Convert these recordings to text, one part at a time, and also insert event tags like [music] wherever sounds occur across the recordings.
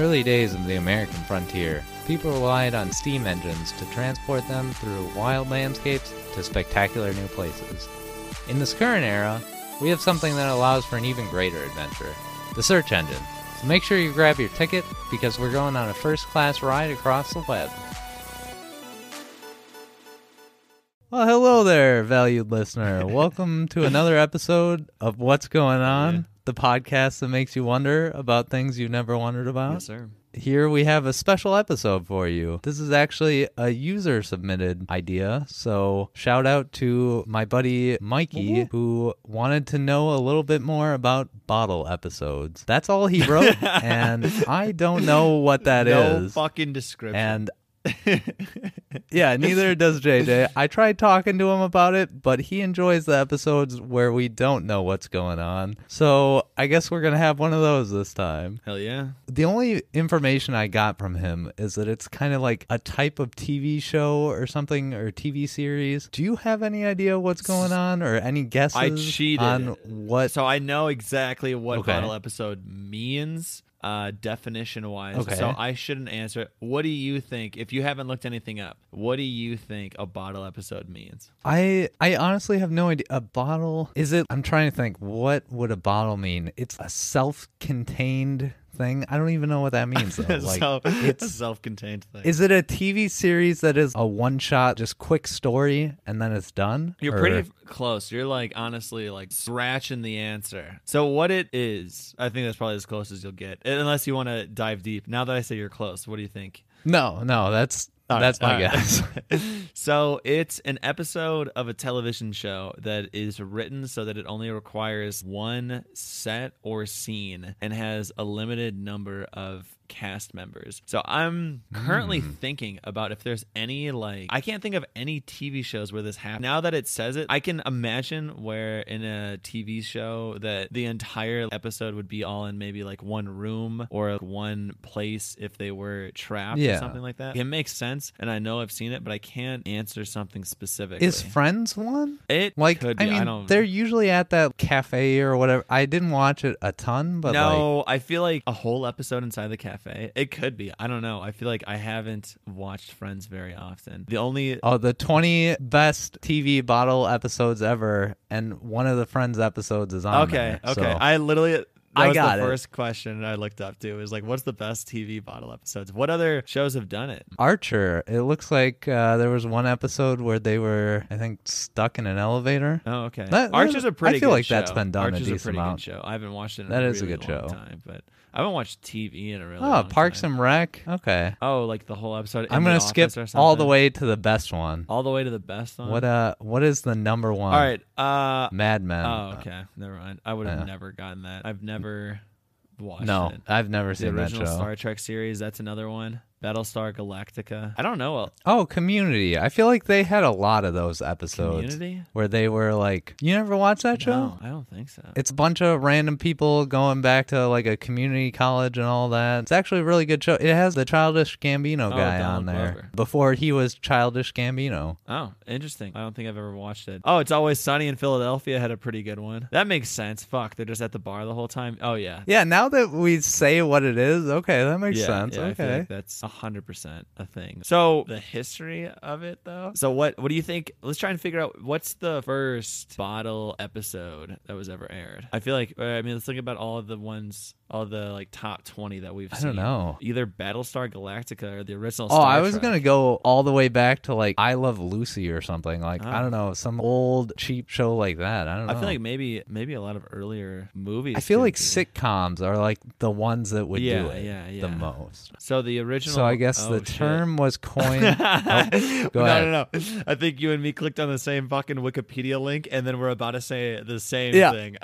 early days of the American frontier, people relied on steam engines to transport them through wild landscapes to spectacular new places. In this current era, we have something that allows for an even greater adventure the search engine. So make sure you grab your ticket because we're going on a first class ride across the web. Well, hello there, valued listener. [laughs] Welcome to another episode of What's Going On. The podcast that makes you wonder about things you've never wondered about. Yes, sir. Here we have a special episode for you. This is actually a user submitted idea. So, shout out to my buddy Mikey, who wanted to know a little bit more about bottle episodes. That's all he wrote, [laughs] and I don't know what that is. no fucking description. and [laughs] yeah, neither does JJ. I tried talking to him about it, but he enjoys the episodes where we don't know what's going on. So I guess we're going to have one of those this time. Hell yeah. The only information I got from him is that it's kind of like a type of TV show or something or TV series. Do you have any idea what's going on or any guesses I cheated. on what? So I know exactly what Okay. bottle episode means, uh, definition wise. Okay. So I shouldn't answer it. What do you think? If you haven't looked anything up, what do you think a bottle episode means? I I honestly have no idea. A bottle is it? I'm trying to think. What would a bottle mean? It's a self-contained thing. I don't even know what that means. Though. [laughs] Like, so, a it's [laughs] self-contained thing. is it a TV series that is a one-shot, just quick story, and then it's done? You're Or- pretty f- close. You're like honestly like scratching the answer. So what it is, I think that's probably as close as you'll get, unless you want to dive deep. Now that I say you're close, what do you think? no, no. That's All right, that's my right. guess. [laughs] so it's an episode of a television show that is written so that it only requires one set or scene and has a limited number of cast members. So I'm currently Hmm. thinking about if there's any like I can't think of any TV shows where this happens. Now that it says it, I can imagine where in a TV show that the entire episode would be all in maybe like one room or one place if they were trapped or something like that. It makes sense, and I know I've seen it, but I can't answer something specific. is Friends one? it Like could be. I mean, don't. they're usually at that cafe or whatever. I didn't watch it a ton, but like, no, I feel like a whole episode inside the cafe. It could be. I don't know. I feel like I haven't watched Friends very often. The only Oh, the 20 best TV bottle episodes ever, and one of the Friends episodes is on okay, there, okay. so- I literally. That I was got the it. first question I looked up to is like, what's the best TV bottle episodes? What other shows have done it? Archer. It looks like uh, there was one episode where they were, I think, stuck in an elevator. Oh, okay. That- Archer's a pretty. I feel like that's been done a Archer's a decent pretty amount. good show. I haven't watched it. That a is a good show. time, but I haven't watched TV in a really. Oh, long Parks time. and Rec. Okay, Oh, like the whole episode. I'm gonna skip all the way to the best one. all the way to the best one. What uh, what is the number one? All right. Uh. Mad Men. Oh, okay. Never mind. I would have yeah. never gotten that. I've never watched No, it. I've never The seen that original show. Star Trek series. That's another one. Battlestar Galactica. I don't know. Oh, Community. I feel like they had a lot of those episodes Community. where they were like, you never watched that show? No, I don't think so. It's a bunch of random people going back to like a community college and all that. It's actually a really good show. It has the Childish Gambino Oh, guy Donald on there Glover. before he was Childish Gambino. Oh, interesting. I don't think I've ever watched it. Oh, it's always sunny in Philadelphia. Had a pretty good one. That makes sense. Fuck, they're just at the bar the whole time. Oh yeah. Yeah, now that we say what it is, okay, that makes yeah, sense. yeah, I feel okay. like that's hundred percent a thing. So the history of it, though. So what? What do you think? Let's try and figure out what's the first bottle episode that was ever aired. I feel like. uh, I mean, let's think about all of the ones, all the like top twenty that we've I seen. don't know. Either Battlestar Galactica or the original. Oh, Star I was Trek. gonna go all the way back to like I Love Lucy or something. Like I Oh. don't know, some old cheap show like that. I don't know. I feel like maybe maybe a lot of earlier movies. I feel could like be. sitcoms are like the ones that would Yeah, do it yeah, yeah. the most. So the original. So I oh, guess oh, the shit. term was [laughs] coined. Oh, go no, ahead. no, no. I think you and me clicked on the same fucking Wikipedia link, and then we're about to say the same Yeah. thing.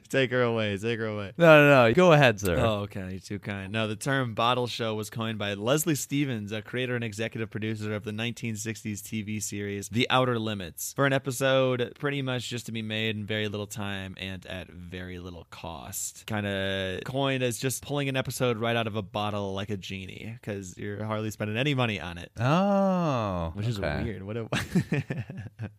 [laughs] take her away. Take her away. No, no, no. Go ahead, sir. Oh, okay. You're too kind. No, the term bottle show was coined by Leslie Stevens, a creator and executive producer of the 1960s TV series The Outer Limits, for an episode pretty much just to be made in very little time and at very little cost. Kind of coined as just pulling an episode right out of a bottle like a genie, because you're hardly spending any money on it. Oh, Which is weird. What a [laughs]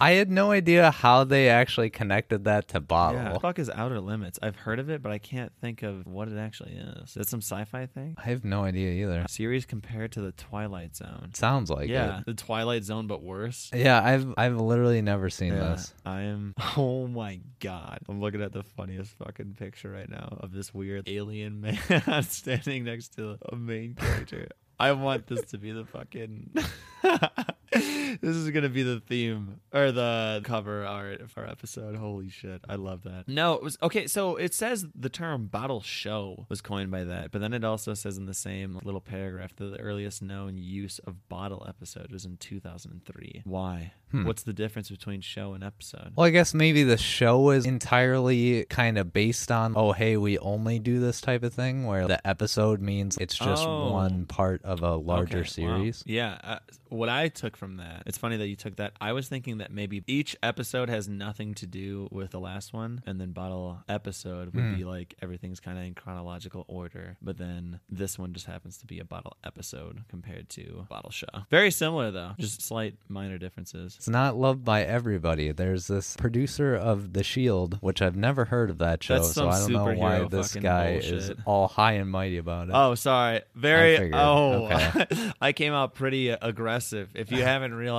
I had no idea how they actually connected that to bottle. yeah. What the fuck is outer Limits? I've heard of it, but I can't think of what it actually is. Is it some sci-fi thing? I have no idea either. Series compared to the Twilight Zone. Sounds like yeah, it. the Twilight Zone, but worse. Yeah, I've I've literally never seen Yeah, this. I am. [laughs] Oh my god! I'm looking at the funniest fucking picture right now of this weird alien man [laughs] [laughs] standing next to a main character. I want this to be the fucking. [laughs] this is gonna be the theme or the cover art of our episode. Holy shit, I love that. No, it was okay. So it says the term "bottle show" was coined by that, but then it also says in the same little paragraph that the earliest known use of bottle episode was in 2003. Why? Hmm. What's the difference between show and episode? Well, I guess maybe the show is entirely kind of based on, oh, hey, we only do this type of thing, where the episode means it's just Oh. one part of a larger Okay, wow. series. Yeah. Uh, what I took from that, it's funny that you took that. I was thinking that maybe each episode has nothing to do with the last one, and then bottle episode would Hmm. be like everything's kind of in chronological order, but then this one just happens to be a bottle episode compared to bottle show. Very similar though, [laughs] just slight minor differences. It's not loved by everybody. There's this producer of The Shield, which I've never heard of that show, That's so some I don't know why this fucking guy is all high and mighty about it. Oh, sorry. Very. figured. Oh, Okay. [laughs] I came out pretty uh, aggressive. If you [laughs] haven't realized,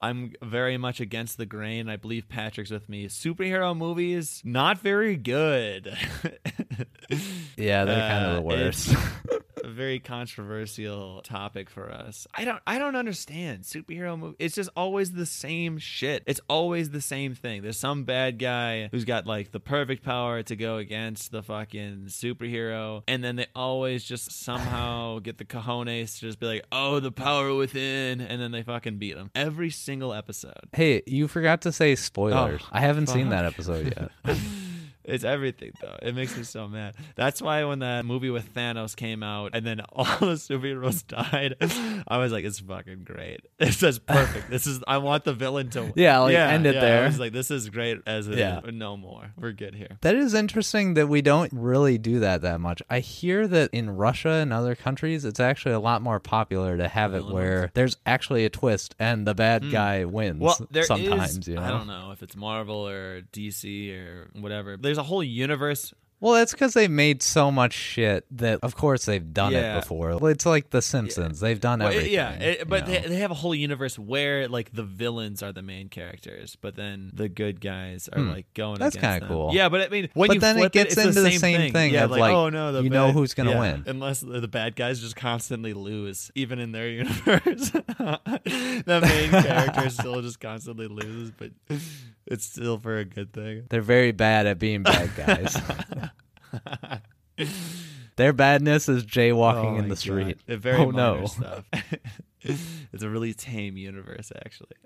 I'm very much against the grain. I believe Patrick's with me. Superhero movies, not very good. [laughs] yeah, they're kind of Uh, the worst. [laughs] a very controversial topic for us. I don't. I don't understand superhero movie. It's just always the same shit. It's always the same thing. There's some bad guy who's got like the perfect power to go against the fucking superhero, and then they always just somehow [laughs] get the cojones to just be like, "Oh, the power within," and then they fucking beat him every single episode. Hey, you forgot to say spoilers. Oh, I haven't seen that episode yet. [laughs] It's everything though. It makes me so mad. That's why when that movie with Thanos came out and then [laughs] all the superheroes died, I was like, it's fucking great. [laughs] It's just perfect. This is I want the villain to Yeah, like, end it yeah. there. I was like, this is great as it Yeah. No more. We're good here. That is interesting that we don't really do that that much. I hear that in Russia and other countries, it's actually a lot more popular to have it where there's actually a twist and the bad hmm. guy wins. Well, there is. sometimes, you know. I don't know if it's Marvel or DC or whatever. There's a whole universe. Well, that's because they made so much shit that, of course, they've done Yeah. it before. It's like The Simpsons; they've done Well, it- everything. yeah, it- you but know? they, they have a whole universe where like the villains are the main characters, but then the good guys are Hmm. like going. That's kind kinda of cool. Yeah, but I mean, when But you then it flip gets it's into the the same, same thing. yeah, of, like, like, oh no, the you know bad- who's gonna yeah, win. unless the the bad guys just constantly lose, even in their [laughs] universe. [laughs] the main character [laughs] still just constantly loses, but it's still for a good thing. They're very bad at being bad guys. [laughs] Their badness is jaywalking Oh in the street. Very oh minor no! stuff. [laughs] it's a really tame universe, actually.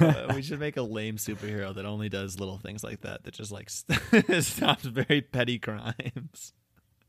Uh, [laughs] we should make a lame superhero that only does little things like that. That just like stops very petty crimes.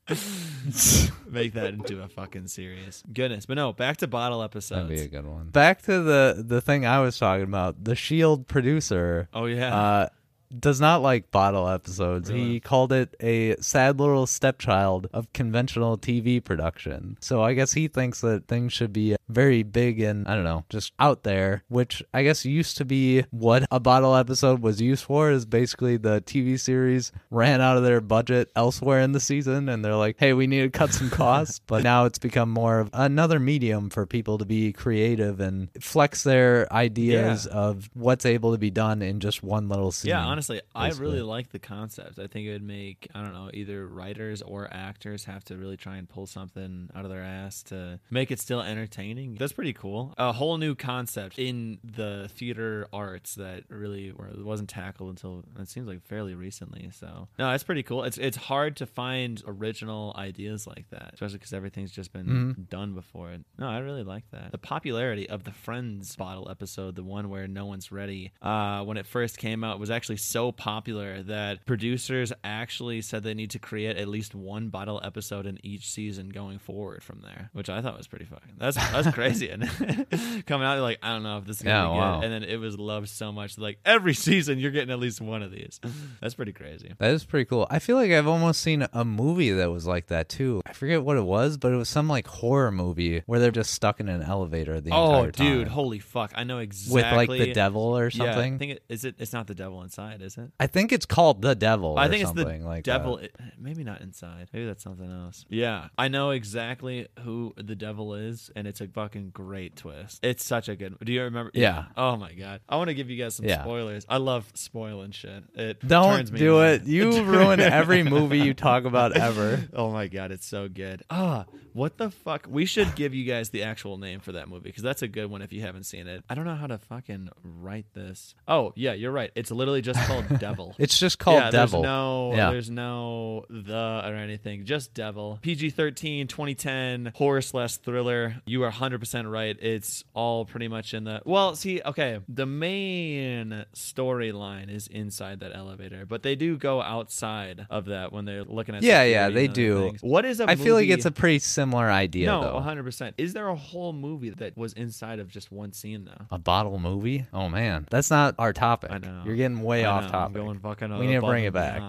[laughs] make that into a fucking series. Goodness, but no. Back to bottle That'd episodes. be a good one. Back to the the thing I was talking about. The Shield producer oh yeah. uh, does not like bottle episodes. He called it a sad little stepchild of conventional TV production. So I guess he thinks that things should be very big and I don't know, just out there, which I guess used to be what a bottle episode was used for is basically the TV series ran out of their budget elsewhere in the season and they're like, "Hey, we need to cut some costs." but now it's become more of another medium for people to be creative and flex their ideas of what's able to be done in just one little scene. Yeah, honestly, I basically. really like the concept. I think it would make I don't know either writers or actors have to really try and pull something out of their ass to make it still entertaining. That's pretty cool. A whole new concept in the theater arts that really were, wasn't tackled until it seems like fairly recently. So no, that's pretty cool. It's it's hard to find original ideas like that, especially because everything's just been Mhm. done before. No, I really like that. The popularity of the Friends bottle episode, the one where no one's ready, uh, when it first came out, was actually so popular that producers actually said they need to create at least one bottle episode in each season going forward from there, which I thought was pretty fucking. That's that's crazy. And [laughs] coming out, like, I don't know if this is gonna Yeah, be good. And then it was loved so much. Like every [laughs] season, you're getting at least one of these. That's pretty crazy. That is pretty cool. I feel like I've almost seen a movie that was like that too. I forget what it was, but it was some like horror movie where they're just stuck in an elevator the Oh, entire time. Oh, dude, holy fuck! I know exactly. with like the devil or Yeah, something. I think it is it. It's not the devil inside, is it? I think it's called the devil. I or think it's the something like devil. it- maybe not inside. Maybe that's something else. Yeah, I know exactly who the devil is, and it's a fucking great twist. It's such a good. Do you remember? Yeah. Oh my god, I want to give you guys some Yeah. spoilers. I love spoiling shit. It Don't turns me do on. it. You [laughs] ruin every movie you talk about ever. [laughs] Oh my god, it's so good. Ah, what the fuck? We should give you guys the actual name for that movie because that's a good one if you haven't seen it. I don't know how to fucking write this. Oh yeah, you're right. It's literally just called Devil. [laughs] It's just called yeah, Devil. There's no, Yeah. there's no the or anything. Just Devil. PG 13, 2010, horror slash thriller. You are 100% right. It's all pretty much in the. Well, see, okay. The main storyline is inside that elevator, but they do go outside of that when they're looking at. Yeah, yeah, they do. things. What is a I feel like it's a pretty similar idea No, though. 100%. Is there a whole movie that was inside of just one scene, though? A bottle movie? Oh man, that's not our topic. I know. You're getting way I off know, I'm topic. going fucking We need to bring it back.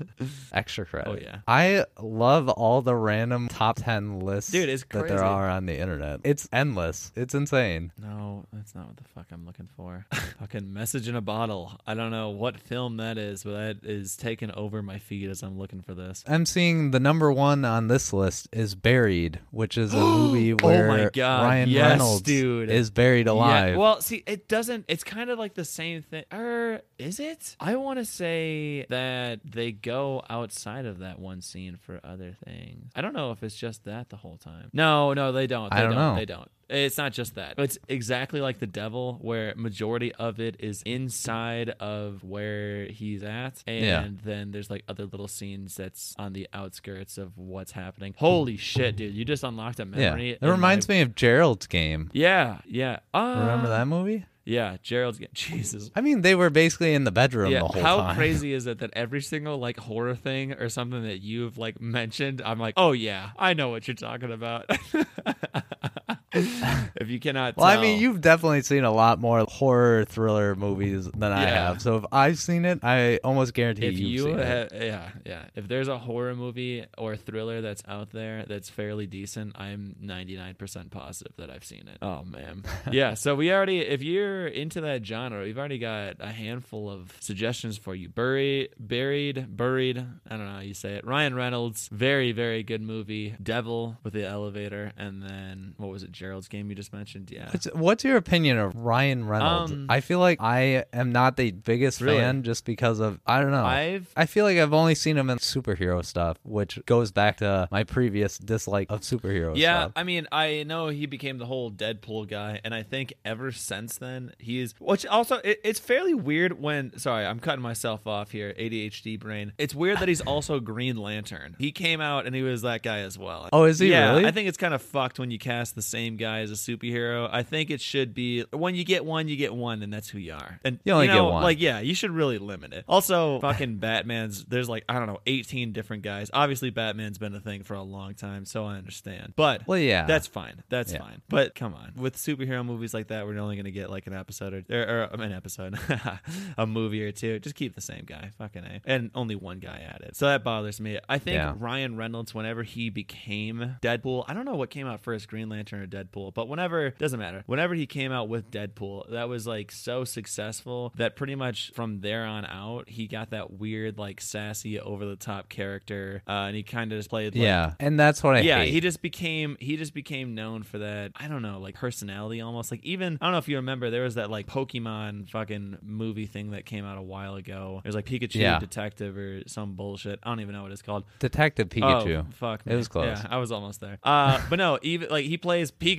[laughs] Extra credit. Oh, yeah. I love all the random top ten lists Dude, it's that crazy. there are on the internet. It's endless. It's insane. No, that's not what the fuck I'm looking for. [laughs] fucking message in a bottle. I don't know what film that is, but that is taking over my feed as I'm looking for this. I'm seeing the number one on this list is Buried, which is a [gasps] oh movie Oh where my God, Ryan yes, Reynolds dude. is buried alive. Yeah, well, see, it doesn't. It's kind of like the same thing. Or is it? I want to say that they go outside of that one scene for other things. I don't know if it's just that the whole time. No, no, they don't. They I don't know. They don't. It's not just that. It's exactly like the devil, where majority of it is inside of where he's at, and Yeah. then there's like other little scenes that's on the outskirts of what's happening. Holy shit, dude! You just unlocked a yeah, memory. it reminds my- me of Gerald's game. Yeah, yeah. Uh, Remember that movie? Yeah, Gerald's. Get- [laughs] Jesus. I mean, they were basically in the bedroom Yeah, the whole how time. crazy is it that every single like horror thing or something that you've like mentioned, I'm like, oh yeah, I know what you're talking about. [laughs] [laughs] if you cannot, tell, Well, I mean, you've definitely seen a lot more horror thriller movies than I Yeah. have. So if I've seen it, I almost guarantee if you've you seen it. ha- yeah yeah. If there's a horror movie or thriller that's out there that's fairly decent i'm 99% positive that i've seen it. Oh man. [laughs] Yeah so we already if you're into that genre we've already got a handful of suggestions for you. Buried buried buried i don't know how you say it. Ryan reynolds very very good movie. Devil with the elevator and then what was it gerald's game you just mentioned yeah What's, what's your opinion of Ryan Reynolds? Um, I feel like I am not the biggest Really? fan just because of I don't know. i've I feel like I've only seen him in superhero stuff, which goes back to my previous dislike of superhero Yeah, stuff. I mean, I know he became the whole Deadpool guy, and I think ever since then he's. Which also, it, it's fairly weird when. Sorry, I'm cutting myself off here. ADHD brain. It's weird that he's [laughs] also Green Lantern. He came out and he was that guy as well. Oh, is he yeah, really? I think it's kind of fucked when you cast the same guy as a superhero. I think it should be when you get one, you get one, and that's who you are. And You only get know, one. Like, yeah, you should really limit it. Also, [laughs] fucking Batman's. There's like I don't know, 18 different guys. Obviously, Batman's been a thing for a long time, so I understand. But Well, yeah. that's fine. That's Yeah. fine. But come on, with superhero movies like that, we're only gonna get like an episode or, or, or an episode, [laughs] a movie or two. Just keep the same guy, fucking a, and only one guy at it. So that bothers me. I think Yeah. Ryan Reynolds, whenever he became Deadpool, I don't know what came out first, Green Lantern or Deadpool, but whenever doesn't matter. Whenever he came out with Deadpool, that was like so successful that pretty much from there on out, he got that weird like sassy over the top character, uh, and he kind of just played like, yeah, and that's what I yeah, hate. he just became he just became known for that. I don't know, like personality almost. Like even I don't know if you remember, there was that like Pokemon fucking movie thing that came out a while ago. It was like Pikachu Yeah. Detective or some bullshit. I don't even know what it's called. Detective Pikachu. Oh, fuck. It was close. Yeah, I was almost there. Uh, but no, even like he plays Pikachu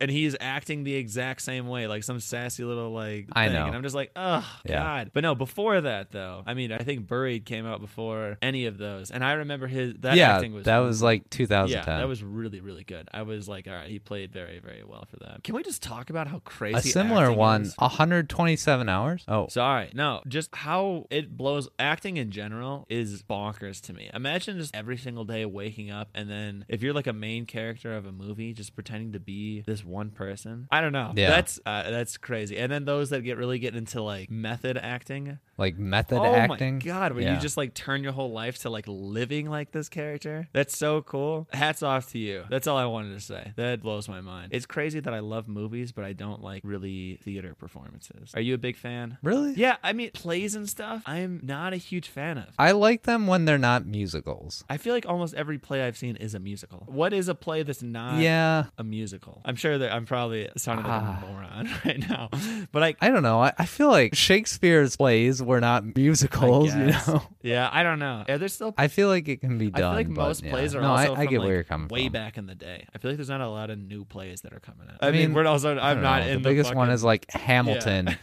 and he's acting the exact same way, like some sassy little like. I thing. know. And I'm just like, oh Yeah. god. But no, before that though, I mean, I think Buried came out before any of those, and I remember his that yeah, acting was that was like 2010. yeah, that was really, really good. I was like, all right, he played very, very well for that. Can we just talk about how crazy a similar one. is? 127 hours. Oh, Sorry, no, just how it blows. Acting in general is bonkers to me. Imagine just every single day waking up and then if you're like a main character of a movie, just pretending to be be this one person. I don't know. Yeah. That's uh, that's crazy. And then those that get really get into like method acting. Like method oh acting. my god, where Yeah. you just like turn your whole life to like living like this character. That's so cool. Hats off to you. That's all I wanted to say. That blows my mind. It's crazy that I love movies, but I don't like really theater performances. Are you a big fan? Really? Yeah, I mean plays and stuff. I'm not a huge fan of. I like them when they're not musicals. I feel like almost every play I've seen is a musical. What is a play that's not yeah. a musical? I'm sure that I'm probably sounding like Ah. a moron [laughs] right now, but I. I don't know. I, I feel like Shakespeare's plays were not musicals, you know? [laughs] Yeah, I don't know. Are there still I feel like it can be done. I feel like but, most yeah. plays are no, also I, I get like, where you're coming way from. back in the day. I feel like there's not a lot of new plays that are coming out. I I mean, mean, we're also I'm don't know. in the biggest one is like Hamilton,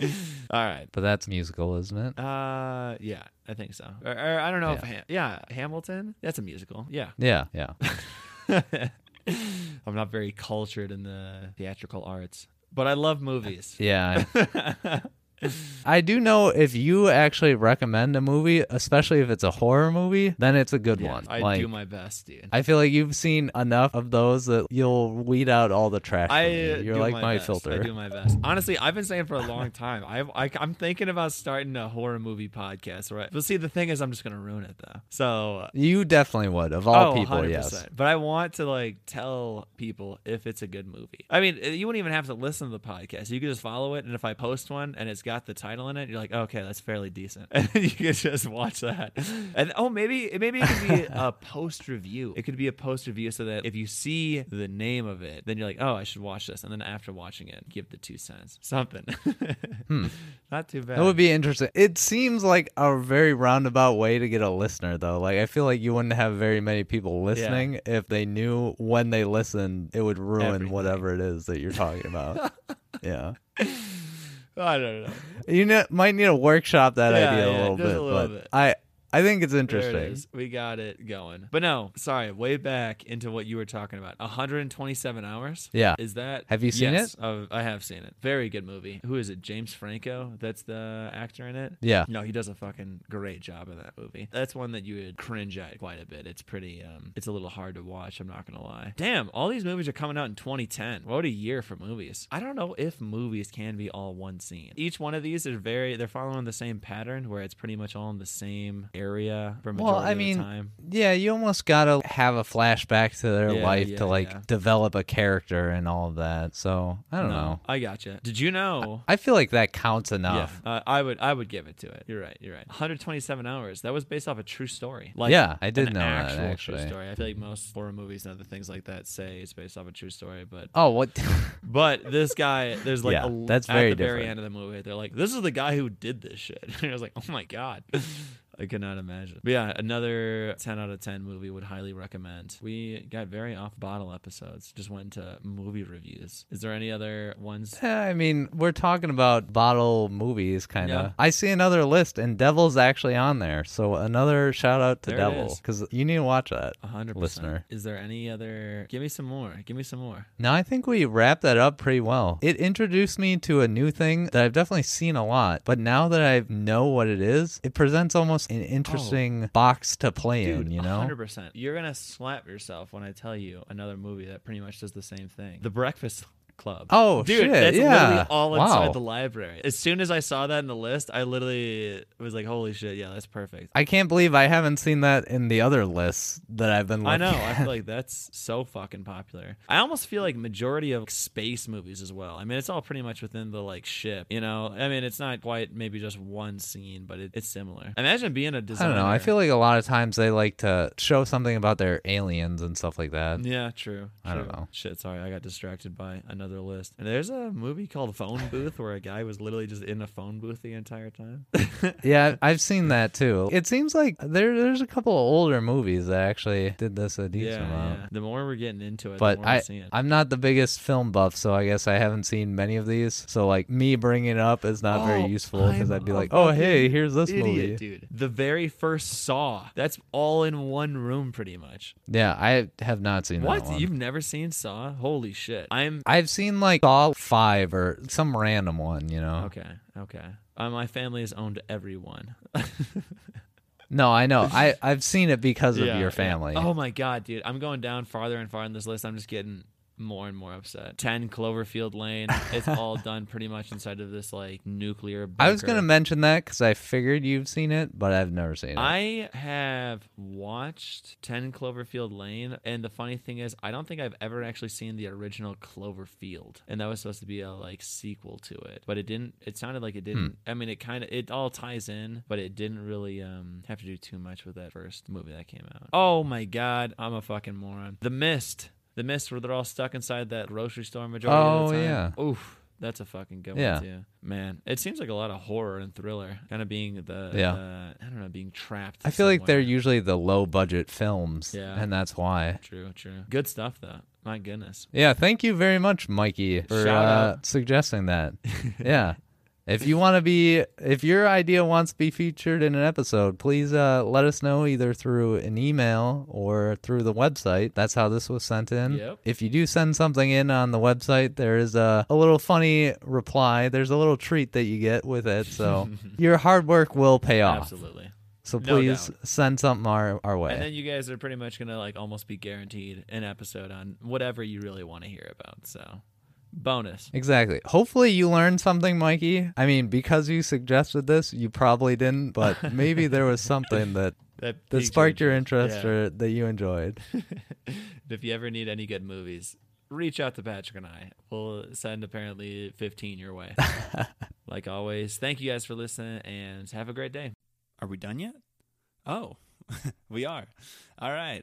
Yeah. [laughs] All right. but that's musical, isn't it? Uh, yeah, I think so. Or, or I don't know if Yeah. ha- yeah, Hamilton. That's a musical. Yeah. Yeah, yeah. [laughs] I'm not very cultured in the theatrical arts, but I love movies. Yeah. I do know if you actually recommend a movie, especially if it's a horror movie, then it's a good Yeah, one. I like, do my best, dude. I feel like you've seen enough of those that you'll weed out all the trash. I you. You're do like my, my, best. filter. I do my best. Honestly, I've been saying for a long [laughs] time. I've, I, I'm thinking about starting a horror movie podcast. Right, but see, the thing is, I'm just gonna ruin it though. So You definitely would, of all oh, people, 100%. yes. But I want to like tell people if it's a good movie. I mean, you wouldn't even have to listen to the podcast. You could just follow it, and if I post one and it's got the title in it, you're like, okay, that's fairly decent, [laughs] and you can just watch that. And oh, maybe maybe it could be a [laughs] post review. It could be a post review so that if you see the name of it, then you're like, oh, I should watch this, and then after watching it, give the two cents, something. [laughs] Hmm. Not too bad. That would be interesting. It seems like a very roundabout way to get a listener, though. Like, I feel like you wouldn't have very many people listening if they knew when they listened, it would ruin Everything. whatever it is that you're talking about. yeah. I don't know. You know, might need to workshop that Yeah, idea a yeah, little just a little but bit. I I think it's interesting. it. We got it going. But no, sorry, way back into what you were talking about. 127 hours? Yeah. Is that Have you seen yes, uh, I have seen it. Very good movie. Who is it? James Franco? That's the actor in it? Yeah. No, he does a fucking great job in that movie. That's one that you would cringe at quite a bit. It's pretty um it's a little hard to watch, I'm not gonna lie. Damn, all these movies are coming out in 2010. What a year for movies. I don't know if movies can be all one scene. Each one of these is very they're following the same pattern where it's pretty much all in the same area for Well, I mean, time. Yeah, you almost gotta have a flashback to their Yeah, life yeah, to like yeah. develop a character and all of that. So I don't No, know. I gotcha. Did you know I feel like that counts enough. Uh, I would. I would give it to it. You're right. You're right. 127 hours. That was based off a true story. Like Yeah, I did an know that, actually. True story. I feel like most horror movies and other things like that say it's based off a true story, but Oh, what? [laughs] but this guy, there's like a, that's at very the very end of the movie. They're like, this is the guy who did this shit. [laughs] And I was like, oh my god. [laughs] I cannot imagine. But yeah, another 10 out of 10 movie would highly recommend. We got very off bottle episodes. Just went to movie reviews. Is there any other ones? Yeah, I mean, we're talking about bottle movies, kind of. Yeah. I see another list, and Devil's actually on there. So another shout out to There Devil because you need to watch that. A hundred Listener. Is there any other? Give me some more. Give me some more. No, I think we wrapped that up pretty well. It introduced me to a new thing that I've definitely seen a lot, but now that I know what it is, it presents almost an oh, interesting box to play Oh. Dude, in. You know? hundred percent. You're gonna slap yourself when I tell you another movie that pretty much does the same thing. The Breakfast Club. Oh, dude, shit, that's yeah. literally all Wow. inside the library. As soon as I saw that in the list, I literally was like, "Holy shit, yeah, that's perfect." I can't believe I haven't seen that in the other lists that I've been. Looking. I know. I feel like that's so fucking popular. I almost feel like majority of space movies as well. I mean, it's all pretty much within the like ship. You know, I mean, it's not quite maybe just one scene, but it, it's similar. Imagine being a designer. I don't know. I feel like a lot of times they like to show something about their aliens and stuff like that. Yeah, true. I don't know. Shit, sorry, I got distracted by another list. And there's a movie called Phone Booth where a guy was literally just in a phone booth the entire time. [laughs] Yeah, I've seen that too. It seems like there there's a couple of older movies that actually did this a yeah, decent amount. yeah. The more we're getting into it, But the more I, we're seeing. I'm not the biggest film buff, so I guess I haven't seen many of these. So like me bringing it up is not very Oh, useful because I'm I'd be like, oh hey, here's this Idiot, movie. dude. The very first Saw. That's all in one room, pretty much. Yeah, I have not seen What? that one. You've never seen Saw? Holy shit! I'm I've seen like all Five or some random one, you know. okay. Okay. Uh, my family has owned every one. [laughs] No, I know. I I've seen it because of Yeah, your yeah. family. Oh my god, dude! I'm going down farther and farther in this list. I'm just getting more and more upset. 10 Cloverfield Lane. It's all [laughs] done pretty much inside of this like nuclear bunker. I was gonna mention that because I figured you've seen it, but I've never seen it. I have watched 10 Cloverfield Lane, and the funny thing is, I don't think I've ever actually seen the original Cloverfield, and that was supposed to be a like sequel to it, but it didn't. It sounded like it didn't. I mean, it kind of it all ties in, but it didn't really um have to do too much with that first movie that came out. Oh my god, I'm a fucking moron. The Mist. The Mist, where they're all stuck inside that grocery store majority Oh, of the time. yeah. Oof. That's a fucking good Yeah. one too, man. It seems like a lot of horror and thriller, kind of being the, Yeah. uh, I don't know, being trapped. I feel like they're usually the low budget films, Yeah. and that's why. True, true. Good stuff though. My goodness. Yeah, thank you very much, Mikey, for uh, suggesting that. [laughs] yeah. If you want to be, if your idea wants to be featured in an episode, please uh, let us know either through an email or through the website. That's how this was sent in. Yep. If you do send something in on the website, there is a, a little funny reply. There's a little treat that you get with it. So [laughs] your hard work will pay off. Absolutely. So please doubt. send something our, our way. And then you guys are pretty much gonna like almost be guaranteed an episode on whatever you really want to hear about. So, bonus. Exactly. Hopefully you learned something, Mikey. I mean, because you suggested this, you probably didn't, but [laughs] maybe there was something that, [laughs] That, that piqued sparked your interest Yeah. or that you enjoyed. [laughs] if you ever need any good movies, reach out to Patrick and I. We'll send apparently 15 your way. like always, thank you guys for listening and have a great day. Are we done yet? Oh, we are. All right.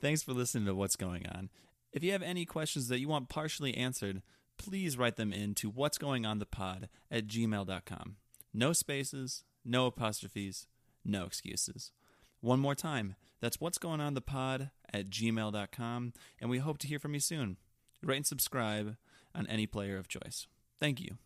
Thanks for listening to What's Going On. If you have any questions that you want partially answered, please write them in to what's going on the pod at gmail.com. No spaces, no apostrophes, no excuses. One more time, that's what's going on the pod at gmail.com, and we hope to hear from you soon. Rate and subscribe on any player of choice. Thank you.